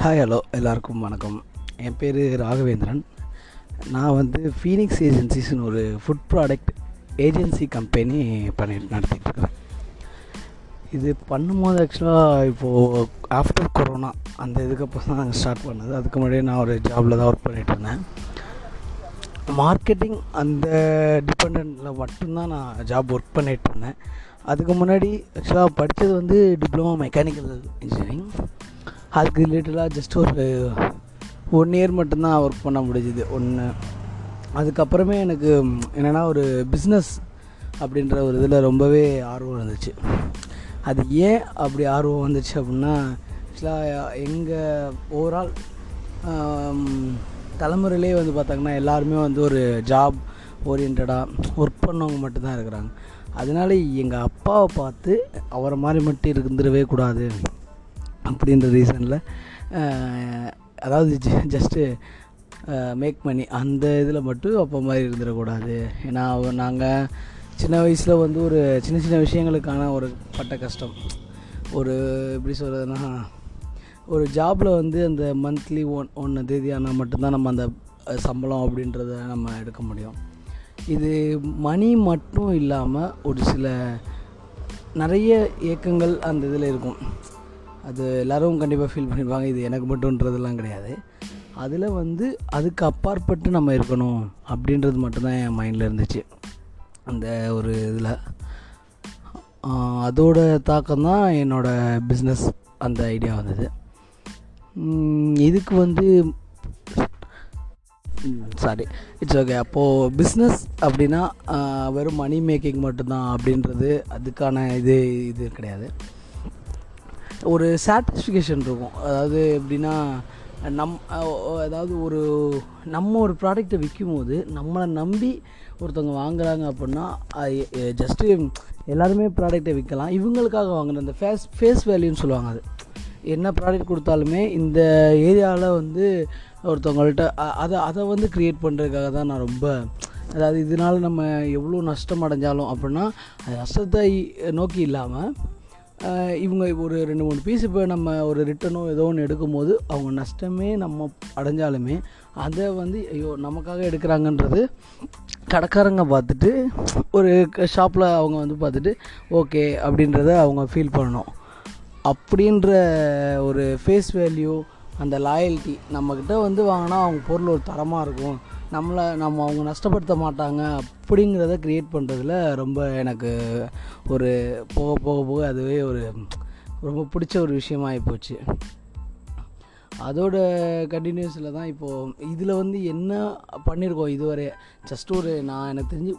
Hi hello எல்லாருக்கும் வணக்கம். என் பேர் ராகவேந்திரன். நான் வந்து ஃபீனிக்ஸ் ஏஜென்சிஸ்னு ஒரு ஃபுட் ப்ராடக்ட் ஏஜென்சி கம்பெனி பண்ணி நடத்திட்டுருக்கிறேன் இது பண்ணும்போது ஆக்சுவலாக இப்போது ஆஃப்டர் கொரோனா அந்த இதுக்கப்புறம் தான் நாங்கள் ஸ்டார்ட் பண்ணது. அதுக்கு முன்னாடி நான் ஒரு ஜாபில் தான் ஒர்க் பண்ணிகிட்டு இருந்தேன். மார்க்கெட்டிங் அந்த டிபெண்டில் மட்டும்தான் நான் ஜாப் ஒர்க் பண்ணிகிட்டு இருந்தேன். அதுக்கு முன்னாடி ஆக்சுவலாக படித்தது வந்து டிப்ளமோ மெக்கானிக்கல் இன்ஜினியரிங் அதுக்கு ரிலேட்டடாக ஜஸ்ட் ஒரு ஒன் இயர் மட்டும்தான் ஒர்க் பண்ண முடிஞ்சுது. ஒன்று அதுக்கப்புறமே எனக்கு என்னென்னா ஒரு பிஸ்னஸ் அப்படின்ற ஒரு இதில் ரொம்பவே ஆர்வம் இருந்துச்சு. அது ஏன் அப்படி ஆர்வம் வந்துச்சு அப்படின்னா ஆக்சுவலாக எங்கள் ஓவரால் தலைமுறையிலே வந்து பார்த்தாங்கன்னா எல்லாருமே வந்து ஒரு ஜாப் ஓரியன்டாக ஒர்க் பண்ணவங்க மட்டும்தான் இருக்கிறாங்க. அதனால எங்கள் அப்பாவை பார்த்து அவரை மாதிரி மட்டும் இருந்துடவே கூடாது. அப்படின்ற ரீசனில் அதாவது ஜஸ்ட்டு மேக் மணி அந்த இதில் மட்டும் அப்போ மாதிரி இருந்துடக்கூடாது. ஏன்னா நாங்கள் சின்ன வயசில் வந்து ஒரு சின்ன சின்ன விஷயங்களுக்கான ஒரு பட்ட கஷ்டம். ஒரு எப்படி சொல்கிறதுனா ஒரு ஜாபில் வந்து அந்த மந்த்லி ஒன் ஒன்று தேதி ஆனால் மட்டும்தான் நம்ம அந்த சம்பளம் அப்படின்றத நம்ம எடுக்க முடியும். இது மணி மட்டும் இல்லாமல் ஒரு சில நிறைய இயக்கங்கள் அந்த இதில் இருக்கும். அது எல்லோரும் கண்டிப்பாக ஃபீல் பண்ணிடுவாங்க. இது எனக்கு மட்டும்ன்றதெல்லாம் கிடையாது. அதில் வந்து அதுக்கு அப்பாற்பட்டு நம்ம இருக்கணும் அப்படின்றது மட்டும்தான் என் மைண்டில் இருந்துச்சு. அந்த ஒரு இதில். அதோட தாக்கம் தான் என்னோடய பிஸ்னஸ் அந்த ஐடியா வந்தது. இதுக்கு வந்து சாரி இட்ஸ் ஓகே அப்போது பிஸ்னஸ் அப்படின்னா வெறும் மணி மேக்கிங் மட்டும்தான் அப்படின்றது அதுக்கான இது இது கிடையாது. ஒரு சாட்டிஸ்ஃபிகேஷன் இருக்கும். அதாவது எப்படின்னா நம் அதாவது ஒரு நம்ம ஒரு ப்ராடக்டை விற்கும் போது நம்மளை நம்பி ஒருத்தவங்க வாங்குறாங்க அப்படின்னா ஜஸ்ட்டு எல்லாருமே ப்ராடக்டை விற்கலாம் இவங்களுக்காக வாங்குற அந்த ஃபேஸ் ஃபேஸ் வேல்யூன்னு சொல்லுவாங்க அது. என்ன ப்ராடக்ட் கொடுத்தாலுமே இந்த ஏரியாவில் வந்து ஒருத்தவங்கள்ட்ட அதை அதை வந்து க்ரியேட் பண்ணுறதுக்காக தான் நான் ரொம்ப அதாவது இதனால் நம்ம எவ்வளோ நஷ்டம் அடைஞ்சாலும் அப்படின்னா அது நஷ்டத்தை நோக்கி இல்லாமல் இவங்க ஒரு ரெண்டு மூணு பீஸ் இப்போ நம்ம ஒரு ரிட்டனோ ஏதோ ஒன்று எடுக்கும்போது அவங்க நஷ்டமே நம்ம அடைஞ்சாலுமே அதை வந்து ஐயோ நமக்காக எடுக்கிறாங்கன்றது கடைக்காரங்க பார்த்துட்டு ஒரு ஷாப்பில் அவங்க வந்து பார்த்துட்டு ஓகே அப்படின்றத அவங்க ஃபீல் பண்ணணும். அப்படின்ற ஒரு ஃபேஸ் வேல்யூ அந்த லாயல்ட்டி நம்மக்கிட்ட வந்து வாங்கினா அவங்க பொருள் ஒரு தரமாக இருக்கும். நம்மளை நம்ம அவங்க நஷ்டப்படுத்த மாட்டாங்க அப்படிங்கிறத க்ரியேட் பண்ணுறதுல ரொம்ப எனக்கு ஒரு போக போக போக அதுவே ஒரு ரொம்ப பிடிச்ச ஒரு விஷயமாகி போச்சு. அதோட கண்டினியூஸில் தான் இப்போது இதில் வந்து என்ன பண்ணியிருக்கோம் இதுவரை? ஜஸ்ட் ஒரு நான் எனக்கு தெரிஞ்சு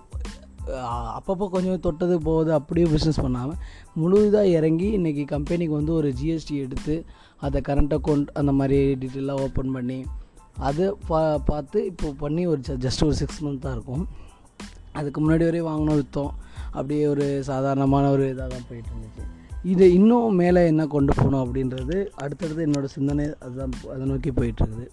அப்பப்போ கொஞ்சம் தொட்டது போகுது அப்படியே பிஸ்னஸ் பண்ணாமல் முழுதாக இறங்கி இன்றைக்கி கம்பெனிக்கு வந்து ஒரு ஜிஎஸ்டி எடுத்து அதை கரண்ட் அக்கௌண்ட் அந்த மாதிரி டீட்டெயிலாக ஓப்பன் பண்ணி அதை பா பார்த்து இப்போ பண்ணி ஒரு ஜஸ்ட் ஒரு சிக்ஸ் மந்த் தான் இருக்கும். அதுக்கு முன்னாடி வரையும் வாங்கினோம் விற்றோம் அப்படியே ஒரு சாதாரணமான ஒரு இதாக தான் போயிட்டு இருந்துச்சு. இது இன்னும் மேலே என்ன கொண்டு போகணும் அப்படின்றது அடுத்தடுத்து என்னோடய சிந்தனை அதுதான் அதை நோக்கி போயிட்டுருக்குது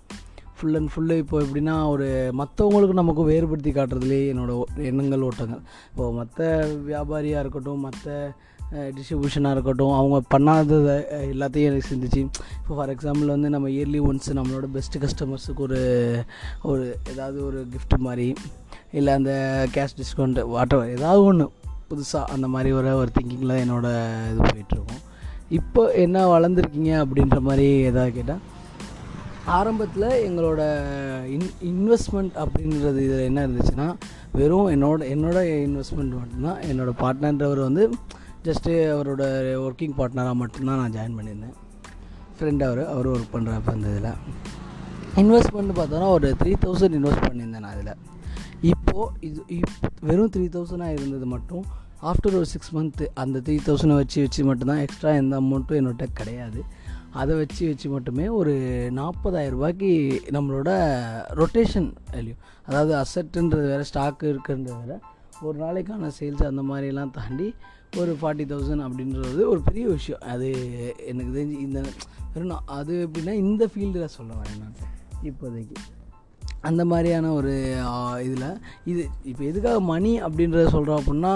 ஃபுல் அண்ட் ஃபுல்லு இப்போ எப்படின்னா ஒரு மற்றவங்களுக்கு நமக்கு வேறுபடுத்தி காட்டுறதுலேயே என்னோடய எண்ணங்கள் ஓட்டங்கள். இப்போது மற்ற வியாபாரியாக இருக்கட்டும் மற்ற டிஸ்ட்ரிபியூஷனாக இருக்கட்டும் அவங்க பண்ணாததை எல்லாத்தையும் எனக்கு சிந்திச்சு இப்போ ஃபார் எக்ஸாம்பிள் வந்து நம்ம இயர்லி ஒன்ஸ் நம்மளோட பெஸ்ட்டு கஸ்டமர்ஸுக்கு ஒரு ஒரு ஏதாவது ஒரு கிஃப்ட் மாதிரி இல்லை அந்த கேஷ் டிஸ்கவுண்ட் வாட்டர் ஏதாவது ஒன்று புதுசாக அந்த மாதிரி ஒரு ஒரு திங்கிங்கில் என்னோடய இது போயிட்டுருக்கும் இப்போ என்ன வளர்ந்துருக்கீங்க அப்படின்ற மாதிரி எதாவது கேட்டால் ஆரம்பத்தில் எங்களோட இன் இன்வெஸ்ட்மெண்ட் அப்படின்றது இதில் என்ன இருந்துச்சுன்னா வெறும் என்னோட என்னோட இன்வெஸ்ட்மெண்ட் மட்டும்தான் என்னோடய பார்ட்னர்ன்றவர் வந்து ஜஸ்ட்டு அவரோட ஒர்க்கிங் பார்ட்னராக மட்டும்தான் நான் ஜாயின் பண்ணியிருந்தேன். ஃப்ரெண்ட் அவர் அவர் ஒர்க் பண்ணுறப்ப அந்த இதில். இன்வெஸ்ட்மெண்ட் பார்த்தோன்னா ஒரு த்ரீ தௌசண்ட் இன்வெஸ்ட் பண்ணியிருந்தேன் நான் அதில். இப்போது இது இப் வெறும் த்ரீ தௌசண்டாக இருந்தது மட்டும் ஆஃப்டர் ஒரு சிக்ஸ் மந்த்து அந்த த்ரீ தௌசண்டை வச்சு வச்சு மட்டும்தான் எக்ஸ்ட்ரா எந்த அமௌண்ட்டும் என்னோட கிடையாது. அதை வச்சு வச்சு மட்டுமே ஒரு நாற்பதாயிரம் ரூபாய்க்கு நம்மளோட ரொட்டேஷன் வேல்யூ அதாவது அசட்டுன்றது வேறு ஸ்டாக்கு இருக்குன்றது வேறு. ஒரு நாளைக்கான சேல்ஸ் அந்த மாதிரிலாம் தாண்டி ஒரு ஃபார்ட்டி தௌசண்ட் அப்படின்றது ஒரு பெரிய விஷயம். அது எனக்கு தெரிஞ்சு இந்த வெறும் அது எப்படின்னா இந்த ஃபீல்டில் சொல்ல வரேன் நான் இப்போதைக்கு. அந்த மாதிரியான ஒரு இதில். இது இப்போ எதுக்காக மணி அப்படின்றத சொல்கிறோம் அப்படின்னா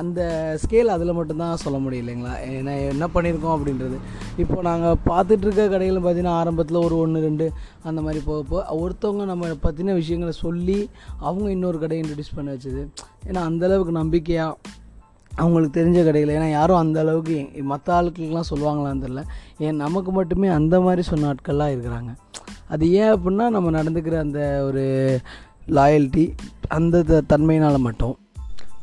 அந்த ஸ்கேல் அதில் மட்டும்தான் சொல்ல முடியும் இல்லைங்களா? ஏன்னா என்ன பண்ணியிருக்கோம் அப்படின்றது. இப்போ நாங்கள் பார்த்துட்ருக்க கடைகளும் பார்த்திங்கன்னா பார்த்தீங்கன்னா ஆரம்பத்தில் ஒரு ஒன்று ரெண்டு அந்த மாதிரி போகப்போ ஒருத்தவங்க நம்ம பற்றின விஷயங்களை சொல்லி அவங்க இன்னொரு கடையை இன்ட்ரடியூஸ் பண்ண வச்சது. ஏன்னா அந்தளவுக்கு நம்பிக்கையாக அவங்களுக்கு தெரிஞ்ச கடைகள் ஏன்னா யாரும் அந்த அளவுக்கு மற்ற ஆட்களுக்கெலாம் சொல்லுவாங்களான்னு தெரில ஏன் நமக்கு மட்டுமே அந்த மாதிரி சொன்ன ஆட்கள்லாம் இருக்கிறாங்க. அது ஏன் அப்படின்னா நம்ம நடந்துக்கிற அந்த ஒரு லாயல்ட்டி அந்த த- தன்மையினால் மட்டும்.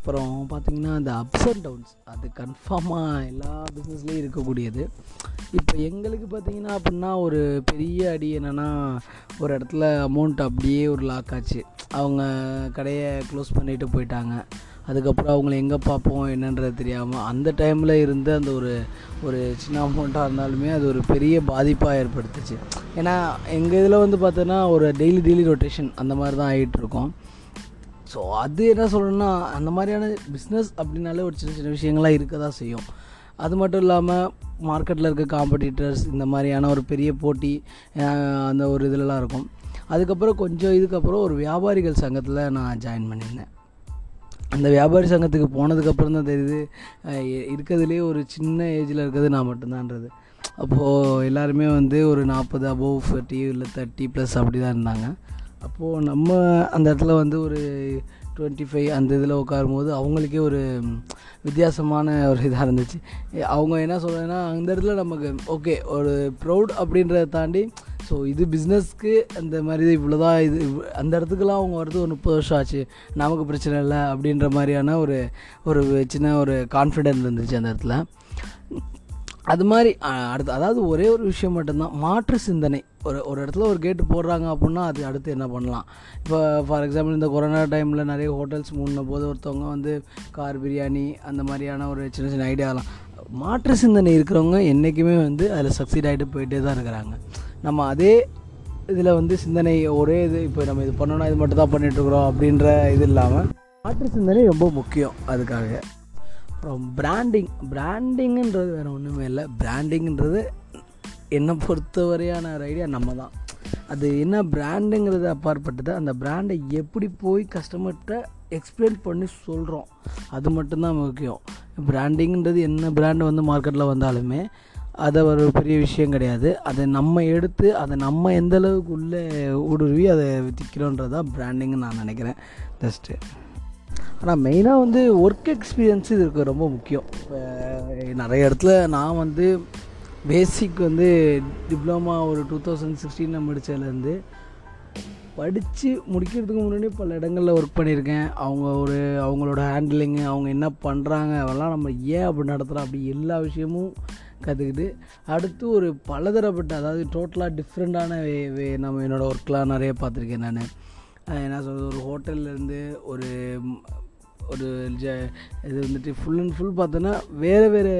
அப்புறம் பார்த்திங்கன்னா அந்த அப்ஸ் அண்ட் டவுன்ஸ் அது கன்ஃபார்மாக எல்லா பிஸ்னஸ்லேயும் இருக்கக்கூடியது. இப்போ எங்களுக்கு பார்த்திங்கன்னா அப்படின்னா ஒரு பெரிய அடி என்னென்னா ஒரு இடத்துல அமௌண்ட் அப்படியே ஒரு லாக் ஆச்சு. அவங்க கடையை க்ளோஸ் பண்ணிவிட்டு போயிட்டாங்க. அதுக்கப்புறம் அவங்கள எங்கே பார்ப்போம் என்னன்றது தெரியாமல் அந்த டைமில் இருந்து அந்த ஒரு ஒரு சின்ன அமௌண்ட்டாக இருந்தாலுமே அது ஒரு பெரிய பாதிப்பாக ஏற்படுத்துச்சு. ஏன்னா எங்கள் இதில் வந்து பார்த்தோன்னா ஒரு டெய்லி டெய்லி ரொட்டேஷன் அந்த மாதிரி தான் ஆகிட்டுருக்கோம் ஸோ அது என்ன சொல்லணும்னா அந்த மாதிரியான பிஸ்னஸ் அப்படின்னாலே ஒரு சின்ன சின்ன விஷயங்கள்லாம் இருக்க தான் செய்யும். அது மட்டும் இல்லாமல் மார்க்கெட்டில் இருக்க காம்படிட்டர்ஸ் இந்த மாதிரியான ஒரு பெரிய போட்டி அந்த ஒரு இதுலலாம் இருக்கும். அதுக்கப்புறம் கொஞ்சம் இதுக்கப்புறம் ஒரு வியாபாரிகள் சங்கத்தில் நான் ஜாயின் பண்ணியிருந்தேன். அந்த வியாபாரி சங்கத்துக்கு போனதுக்கப்புறம் தான் தெரியுது இருக்கிறதுலேயே இருக்கிறதுலே ஒரு சின்ன ஏஜில் இருக்கிறது நான் மட்டும்தான்றது. அப்போது எல்லாருமே வந்து ஒரு நாற்பது அபோவ் ஃபிஃப்டி இல்லை தேர்ட்டி ப்ளஸ் அப்படி தான் இருந்தாங்க. அப்போது நம்ம அந்த இடத்துல வந்து ஒரு டுவெண்ட்டி ஃபைவ் அந்த இதில் உட்காரும்போது அவங்களுக்கே ஒரு வித்தியாசமான ஒரு இதாக இருந்துச்சு. அவங்க என்ன சொல்கிறேன்னா அந்த இடத்துல நமக்கு ஓகே ஒரு ப்ரௌட் அப்படின்றத தாண்டி ஸோ இது பிஸ்னஸ்க்கு அந்த மாதிரி இவ்வளோ தான் இது அந்த இடத்துக்குலாம் அவங்க வரது ஒரு முப்பது வருஷம் ஆச்சு. நமக்கு பிரச்சனை இல்லை அப்படின்ற மாதிரியான ஒரு ஒரு சின்ன ஒரு கான்ஃபிடென்ட் இருந்துச்சு அந்த இடத்துல. அது மாதிரி அடுத்து அதாவது ஒரே ஒரு விஷயம் மட்டும்தான். மாற்று சிந்தனை. ஒரு ஒரு இடத்துல ஒரு கேட்டு போடுறாங்க அப்படின்னா அது அடுத்து என்ன பண்ணலாம்? இப்போ ஃபார் எக்ஸாம்பிள் இந்த கொரோனா டைமில் நிறைய ஹோட்டல்ஸ் மூடின போது ஒருத்தவங்க வந்து கார் பிரியாணி அந்த மாதிரியான ஒரு சின்ன சின்ன ஐடியாலாம். மாற்று சிந்தனை இருக்கிறவங்க என்றைக்குமே வந்து அதில் சக்சீட் ஆகிட்டு போயிட்டே தான் இருக்கிறாங்க. நம்ம அதே இதில் வந்து சிந்தனை ஒரே இது இப்போ நம்ம இது பண்ணணும் இது மட்டும் தான் பண்ணிகிட்ருக்குறோம் அப்படின்ற இது இல்லாமல் மாற்று சிந்தனை ரொம்ப முக்கியம் அதுக்காக. அப்புறம் பிராண்டிங் பிராண்டிங்குன்றது வேறு ஒன்றுமே இல்லை. பிராண்டிங்கிறது என்னை பொறுத்தவரையான ஒரு ஐடியா நம்ம தான் அது என்ன பிராண்டுங்கிறது அப்பாற்பட்டது அந்த பிராண்டை எப்படி போய் கஸ்டமர்கிட்ட எக்ஸ்பிளைன் பண்ணி சொல்கிறோம் அது மட்டும்தான் முக்கியம். பிராண்டிங்கிறது என்ன பிராண்டு வந்து மார்க்கெட்டில் வந்தாலுமே அதை ஒரு பெரிய விஷயம் கிடையாது. அதை நம்ம எடுத்து அதை நம்ம எந்தளவுக்கு உள்ளே ஊடுருவி அதை விற்கிறோன்றது தான் பிராண்டிங்னு நான் நினைக்கிறேன். ஜஸ்ட்டு ஆனால் மெயினாக வந்து ஒர்க் எக்ஸ்பீரியன்ஸ் இதுக்கு ரொம்ப முக்கியம். இப்போ நிறைய இடத்துல நான் வந்து பேசிக் வந்து டிப்ளமா ஒரு டூ தௌசண்ட் சிக்ஸ்டீனில் முடித்ததுலேருந்து படித்து முடிக்கிறதுக்கு முன்னாடி பல இடங்களில் ஒர்க் பண்ணியிருக்கேன். அவங்க ஒரு அவங்களோட ஹேண்டிலிங்கு அவங்க என்ன பண்ணுறாங்க அதெல்லாம் நம்ம ஏன் அப்படி நடத்துகிறோம் அப்படி எல்லா விஷயமும் கற்றுக்கிட்டு அடுத்து ஒரு பலதரப்பட்ட அதாவது டோட்டலாக டிஃப்ரெண்ட்டான வே வே நம்ம என்னோடய ஒர்க்லாம் நிறைய பார்த்துருக்கேன் நான். என்ன சொல்கிறது ஒரு ஹோட்டல்லேருந்து ஒரு ஒரு ஜ இது வந்துட்டு ஃபுல் அண்ட் ஃபுல் பார்த்தோன்னா வேறு வேறு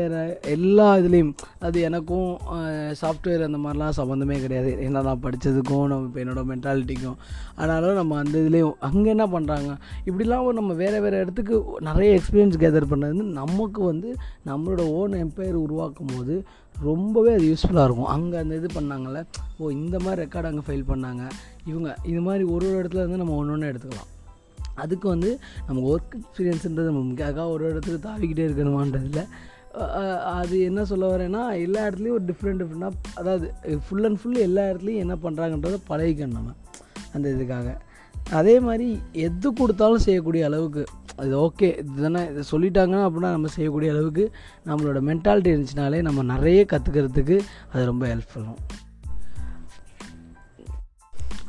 எல்லா இதுலேயும் அது எனக்கும் சாஃப்ட்வேர் அந்த மாதிரிலாம் சம்மந்தமே கிடையாது. ஏன்னா நான் படித்ததுக்கும் நம்ம இப்போ என்னோடய மென்டாலிட்டிக்கும் ஆனாலும் நம்ம அந்த இதுலேயும் அங்கே என்ன பண்ணுறாங்க இப்படிலாம் ஒரு நம்ம வேறு வேறு இடத்துக்கு நிறைய எக்ஸ்பீரியன்ஸ் கேதர் பண்ணது வந்து நமக்கு வந்து நம்மளோட ஓன் எம்பையர் உருவாக்கும் போது ரொம்பவே அது யூஸ்ஃபுல்லாக இருக்கும். அங்கே அந்த இது பண்ணாங்கல்ல ஓ இந்த மாதிரி ரெக்கார்டு அங்கே ஃபைல் பண்ணாங்க. இவங்க இது மாதிரி ஒரு ஒரு இடத்துல இருந்து நம்ம ஒன்று ஒன்று எடுத்துக்கலாம். அதுக்கு வந்து நம்ம ஒர்க் எக்ஸ்பீரியன்ஸுன்றது நம்ம ஒரு இடத்துக்கு தாவிக்கிட்டே இருக்கணுமான்றதில்ல. அது என்ன சொல்ல வரேன்னா எல்லா இடத்துலையும் ஒரு டிஃப்ரெண்ட் டிஃப்ரெண்ட்டாக அதாவது ஃபுல் அண்ட் ஃபுல் எல்லா இடத்துலையும் என்ன பண்ணுறாங்கன்றத பழகிக்கணும் நம்ம அந்த இதுக்காக. அதே மாதிரி எது கொடுத்தாலும் செய்யக்கூடிய அளவுக்கு அது ஓகே இதுதானே இதை சொல்லிட்டாங்கன்னா அப்படின்னா நம்ம செய்யக்கூடிய அளவுக்கு நம்மளோட மென்டாலிட்டி இருந்துச்சுனாலே நம்ம நிறைய கற்றுக்கிறதுக்கு அது ரொம்ப ஹெல்ப்ஃபுல்லும்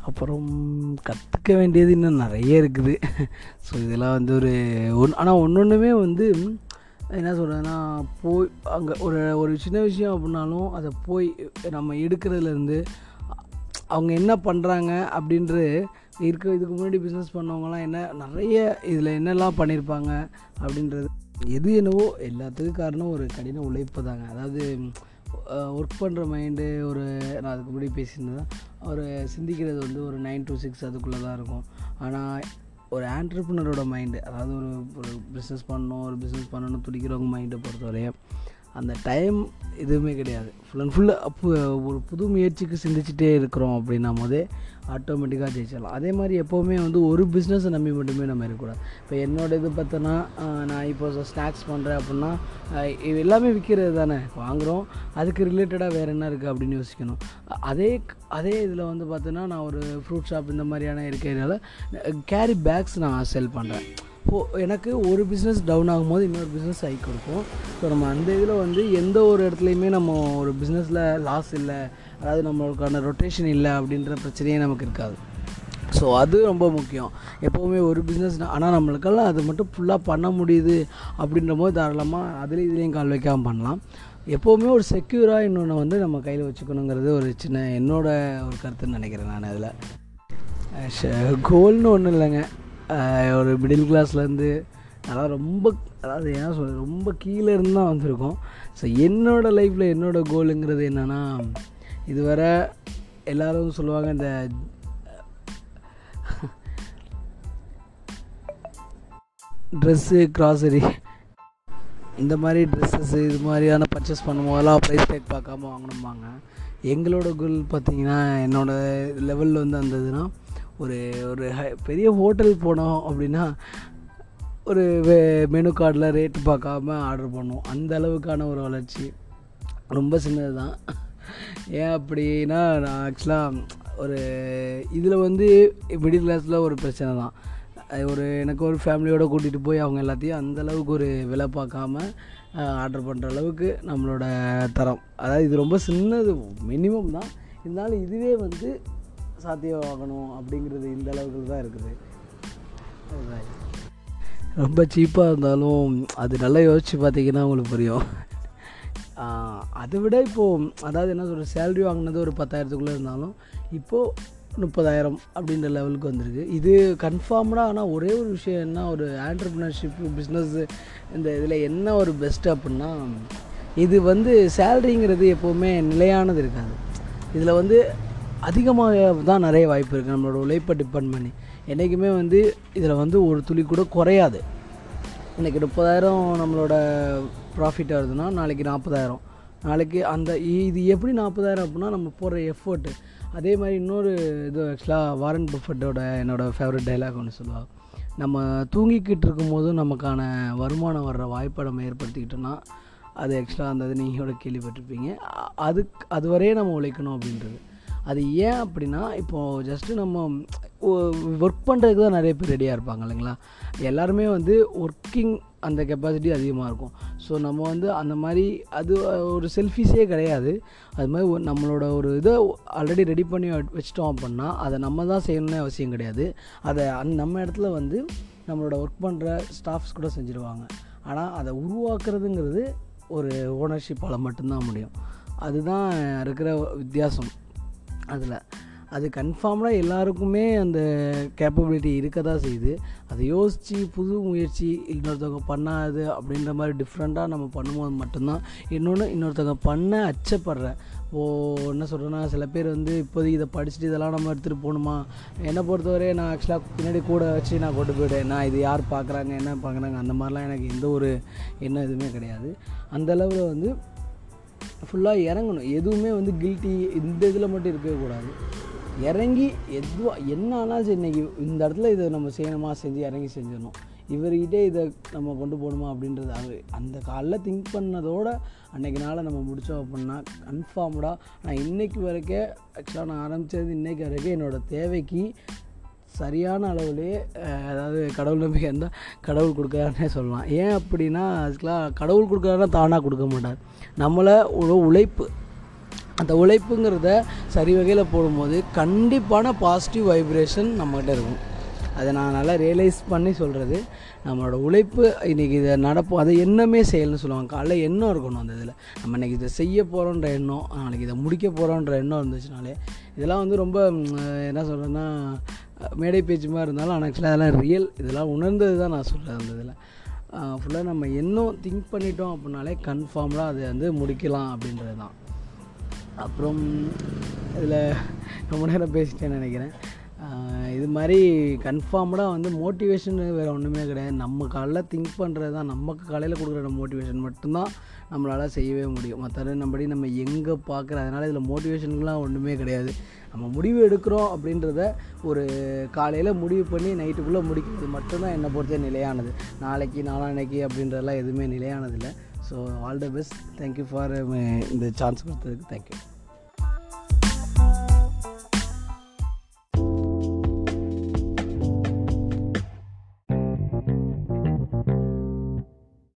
அப்புறம் கற்றுக்க வேண்டியது இன்னும் நிறைய இருக்குது. ஸோ இதெல்லாம் வந்து ஒரு ஒன் ஆனால் ஒன்று ஒன்றுமே வந்து என்ன சொல்கிறதுன்னா போய் அங்கே ஒரு ஒரு சின்ன விஷயம் அப்படின்னாலும் அதை போய் நம்ம எடுக்கிறதுலேருந்து அவங்க என்ன பண்ணுறாங்க அப்படின்ற இருக்க இதுக்கு முன்னாடி பிஸ்னஸ் பண்ணவங்கலாம் என்ன நிறைய இதில் என்னெல்லாம் பண்ணியிருப்பாங்க அப்படின்றது. எது என்னவோ எல்லாத்துக்கும் காரணம் ஒரு கடின உழைப்பு தாங்க. அதாவது ஒர்க் பண்ணுற மைண்டு ஒரு நான் அதுக்கு முன்னாடி பேசியிருந்தேன். ஒரு சிந்திக்கிறது வந்து ஒரு நைன் டு சிக்ஸ் அதுக்குள்ளே தான் இருக்கும். ஆனால் ஒரு ஆண்டர்ப்ரினரோட மைண்டு அதாவது ஒரு ஒரு பிஸ்னஸ் பண்ணணும் ஒரு பிஸ்னஸ் பண்ணணும் துடிக்கிறவங்க மைண்டை பொறுத்தவரையும் அந்த டைம் எதுவுமே கிடையாது. ஃபுல் அண்ட் ஃபுல்லு அப்போ ஒரு புது முயற்சிக்கு சிந்திச்சுட்டே இருக்கிறோம் அப்படின்னும் போதே ஆட்டோமேட்டிக்காக ஜெயிச்சிடலாம். அதே மாதிரி எப்போவுமே வந்து ஒரு பிஸ்னஸை நம்பி மட்டுமே நம்ம இருக்கக்கூடாது. இப்போ என்னோட இது பார்த்தோன்னா நான் இப்போ ஸ்நாக்ஸ் பண்ணுறேன் அப்படின்னா இது எல்லாமே விற்கிறது தானே? வாங்குகிறோம் அதுக்கு ரிலேட்டடாக வேறு என்ன இருக்குது அப்படின்னு யோசிக்கணும். அதே அதே இதில் வந்து பார்த்தோன்னா நான் ஒரு ஃப்ரூட் ஷாப் இந்த மாதிரியான இருக்கிறதுனால கேரி பேக்ஸ் நான் செல் பண்ணுறேன் இப்போது எனக்கு ஒரு பிஸ்னஸ் டவுன் ஆகும்போது இன்னொரு பிஸ்னஸ் ஹை கொடுக்கும். ஸோ நம்ம அந்த இதில் வந்து எந்த ஒரு இடத்துலையுமே நம்ம ஒரு பிஸ்னஸில் லாஸ் இல்லை. அதாவது நம்மளுக்கான ரொட்டேஷன் இல்லை அப்படின்ற பிரச்சனையே நமக்கு இருக்காது. ஸோ அது ரொம்ப முக்கியம். எப்போவுமே ஒரு பிஸ்னஸ் ஆனால் நம்மளுக்கெல்லாம் அது மட்டும் ஃபுல்லாக பண்ண முடியுது அப்படின்ற போது தாராளமாக அதுலேயும் இதுலேயும் கால் வைக்காமல் பண்ணலாம். எப்போவுமே ஒரு செக்யூராக இன்னொன்று வந்து நம்ம கையில் வச்சுக்கணுங்கிறது ஒரு சின்ன என்னோட ஒரு கருத்துன்னு நினைக்கிறேன் நான் அதில். கோல்னு ஒன்றும் இல்லைங்க. ஒரு மிடில் கிளாஸ்லேருந்து அதெல்லாம் ரொம்ப அதாவது ஏன்னா சொல்கிறது ரொம்ப கீழே இருந்து தான் வந்திருக்கோம். ஸோ என்னோடய லைஃப்பில் என்னோடய கோலுங்கிறது என்னென்னா இதுவரை எல்லோரும் சொல்லுவாங்க இந்த ட்ரெஸ்ஸு க்ராசரி இந்த மாதிரி ட்ரெஸ்ஸஸ் இது மாதிரியான பர்ச்சேஸ் பண்ணும்போதெல்லாம் ப்ரைஸ் டேக் பார்க்காம வாங்கணும்பாங்க. எங்களோட கோல் பார்த்தீங்கன்னா என்னோடய லெவலில் வந்து அந்த இதுனா ஒரு ஒரு பெரிய ஹோட்டல் போனோம் அப்படின்னா ஒரு மெனு கார்டில் ரேட்டு பார்க்காம ஆர்டர் பண்ணுவோம். அந்த அளவுக்கான ஒரு வளர்ச்சி. ரொம்ப சின்னது தான் ஏன் அப்படின்னா நான் ஆக்சுவலாக ஒரு இதில் வந்து மிடில் கிளாஸில் ஒரு பிரச்சனை தான். அது ஒரு எனக்கு ஒரு ஃபேமிலியோடு கூட்டிகிட்டு போய் அவங்க எல்லாத்தையும் அந்த அளவுக்கு ஒரு விலை பார்க்காம ஆர்டர் பண்ணுற அளவுக்கு நம்மளோட தரம். அதாவது இது ரொம்ப சின்னது மினிமம் தான். இருந்தாலும் இதுவே வந்து சாத்தியமாகணும் அப்படிங்கிறது இந்த அளவுக்கு தான் இருக்குது. ரொம்ப சீப்பாக இருந்தாலும் அது நல்லா யோசித்து பார்த்தீங்கன்னா உங்களுக்கு புரியும். அதை விட இப்போது அதாவது என்ன சொல்கிற சேல்ரி வாங்கினது ஒரு பத்தாயிரத்துக்குள்ளே இருந்தாலும் இப்போது முப்பதாயிரம் அப்படின்ற லெவலுக்கு வந்திருக்கு. இது கன்ஃபார்ம்டாக ஆனால் ஒரே ஒரு விஷயம் என்ன ஒரு ஆண்டர்ப்ரினர்ஷிப் பிஸ்னஸ் இந்த இதில் என்ன ஒரு பெஸ்ட் அப்படின்னா இது வந்து சேல்ரிங்கிறது எப்போவுமே நிலையானது இருக்காது. இதில் வந்து அதிகமாக தான் நிறைய வாய்ப்பு இருக்குது நம்மளோட உழைப்பை டிபெண்ட் பண்ணி. என்றைக்குமே வந்து இதில் வந்து ஒரு துளி கூட குறையாது. இன்றைக்கி முப்பதாயிரம் நம்மளோட ப்ராஃபிட் வருதுன்னா நாளைக்கு நாற்பதாயிரம். நாளைக்கு அந்த இது எப்படி நாற்பதாயிரம் அப்படின்னா நம்ம போடுற எஃபர்ட்டு அதே மாதிரி இன்னொரு இது ஆக்சுவலாக வாரன் பஃபட்டோட என்னோடய ஃபேவரட் டைலாக் ஒன்று சொல்லுவாள் நம்ம தூங்கிக்கிட்டு இருக்கும்போது நமக்கான வருமானம் வர்ற வாய்ப்பை நம்ம ஏற்படுத்திக்கிட்டோம்னா அது ஆக்சுவலாக அந்த இது நீங்களோட கேள்விப்பட்டிருப்பீங்க. அதுக்கு அது வரையே நம்ம உழைக்கணும் அப்படின்றது. அது ஏன் அப்படின்னா இப்போது ஜஸ்ட்டு நம்ம ஒர்க் பண்ணுறதுக்கு தான் நிறைய பேர் ரெடியாக இருப்பாங்க இல்லைங்களா? எல்லாருமே வந்து ஒர்க்கிங் அந்த கெப்பாசிட்டி அதிகமாக இருக்கும். ஸோ நம்ம வந்து அந்த மாதிரி அது ஒரு செல்ஃபிஷே கிடையாது. அது மாதிரி நம்மளோட ஒரு இதை ஆல்ரெடி ரெடி பண்ணி வச்சிட்டோம் அப்படின்னா அதை நம்ம தான் செய்யணும்னு அவசியம் கிடையாது. அதை அந் நம்ம இடத்துல வந்து நம்மளோட ஒர்க் பண்ணுற ஸ்டாஃப்ஸ் கூட செஞ்சுருவாங்க. ஆனால் அதை உருவாக்குறதுங்கிறது ஒரு ஓனர்ஷிப்பால் மட்டும்தான் முடியும். அதுதான் இருக்கிற வித்தியாசம். அதில். அது கன்ஃபார்ம்டாக எல்லாருக்குமே அந்த கேப்பபிலிட்டி இருக்க தான் செய்யுது. அதை யோசித்து புது முயற்சி இன்னொருத்தவங்க பண்ணாது அப்படின்ற மாதிரி டிஃப்ரெண்ட்டாக நம்ம பண்ணும்போது மட்டும்தான். இன்னொன்று இன்னொருத்தவங்க பண்ண அச்சப்படுற. ஓ என்ன சொல்கிறேன்னா சில பேர் வந்து இப்போதைக்கு இதை படிச்சுட்டு இதெல்லாம் நம்ம எடுத்துகிட்டு போகணுமா? என்னை பொறுத்தவரை நான் ஆக்சுவலாக பின்னாடி கூட வச்சு நான் கொண்டு போயிட்டேன் நான் இது யார் பார்க்குறாங்க என்ன பார்க்குறாங்க அந்த மாதிரிலாம் எனக்கு எந்த ஒரு எண்ணம் எதுவுமே கிடையாது. அந்த அளவில் வந்து ஃபுல்லாக இறங்கணும். எதுவுமே வந்து கில்ட்டி இந்த இதில் மட்டும் இருக்கவே கூடாது. இறங்கி எதுவாக என்ன ஆனாலும் இன்றைக்கி இன்னைக்கு இந்த இடத்துல இதை நம்ம செய்யணுமா செஞ்சு இறங்கி செஞ்சிடணும். இவர்கிட்டே இதை நம்ம கொண்டு போகணுமா அப்படின்றது அது. அந்த காலைல திங்க் பண்ணதோட அன்றைக்கி நாளை நம்ம முடித்தோம் அப்படின்னா கன்ஃபார்ம்டாக நான் இன்றைக்கு வரைக்கும் ஆக்சுவலாக நான் ஆரம்பித்தது இன்றைக்கு வரைக்கும் என்னோடய தேவைக்கு சரியான அளவுலேயே அதாவது கடவுள் நம்பிக்கை இருந்தால் கடவுள் கொடுக்குறாருன்னே சொல்லலாம். ஏன் அப்படின்னா அதுக்கெலாம் கடவுள் கொடுக்குறாருன்னா தானாக கொடுக்க மாட்டார். நம்மளை ஒரு உழைப்பு அந்த உழைப்புங்கிறத சரி வகையில் போடும்போது கண்டிப்பான பாசிட்டிவ் வைப்ரேஷன் நம்மகிட்ட இருக்கும். அதை நான் நல்லா ரியலைஸ் பண்ணி சொல்கிறது நம்மளோட உழைப்பு இன்றைக்கி இதை நடப்போம் அதை எண்ணமே செயல்னு சொல்லுவாங்க. காலைல எண்ணம் இருக்கணும் அந்த இதில். நம்ம இன்றைக்கி இதை செய்ய போகிறோன்ற எண்ணம் நாளைக்கு இதை முடிக்க போகிறோன்ற எண்ணம் இருந்துச்சுனாலே இதெல்லாம் வந்து ரொம்ப என்ன சொல்கிறேன்னா மேடை பேச்சு மாதிரி இருந்தாலும் ஆனால் ஆக்சுவலாக அதெல்லாம் ரியல் இதெல்லாம் உணர்ந்தது தான் நான் சொல்கிறேன் அந்த இதில். ஃபுல்லாக நம்ம எண்ணம் திங்க் பண்ணிட்டோம் அப்படின்னாலே கன்ஃபார்ம்டாக அதை வந்து முடிக்கலாம் அப்படின்றது தான். அப்புறம் இதில் ரொம்ப நேரம் பேசிட்டேன்னு நினைக்கிறேன். இது மாதிரி கன்ஃபார்ம்டாக வந்து மோட்டிவேஷன் வேறு ஒன்றுமே கிடையாது. நம்ம காலைல திங்க் பண்ணுறது தான். நமக்கு காலையில் கொடுக்குற மோட்டிவேஷன் மட்டும்தான். நம்மளால் செய்யவே முடியும். மற்ற நம்மபடி நம்ம எங்கே பார்க்குற அதனால் இதில் மோட்டிவேஷனுக்குலாம் ஒன்றுமே கிடையாது. நம்ம முடிவு எடுக்கிறோம் அப்படின்றத ஒரு காலையில் முடிவு பண்ணி நைட்டுக்குள்ளே முடிக்கிறது மட்டும்தான் என்னை பொறுத்த நிலையானது. நாளைக்கு நாளான்னைக்கு அப்படின்றதெல்லாம் எதுவுமே நிலையானதில்லை. So all the best thank you for இந்த சான்ஸ் கொடுத்ததுக்கு. Thank you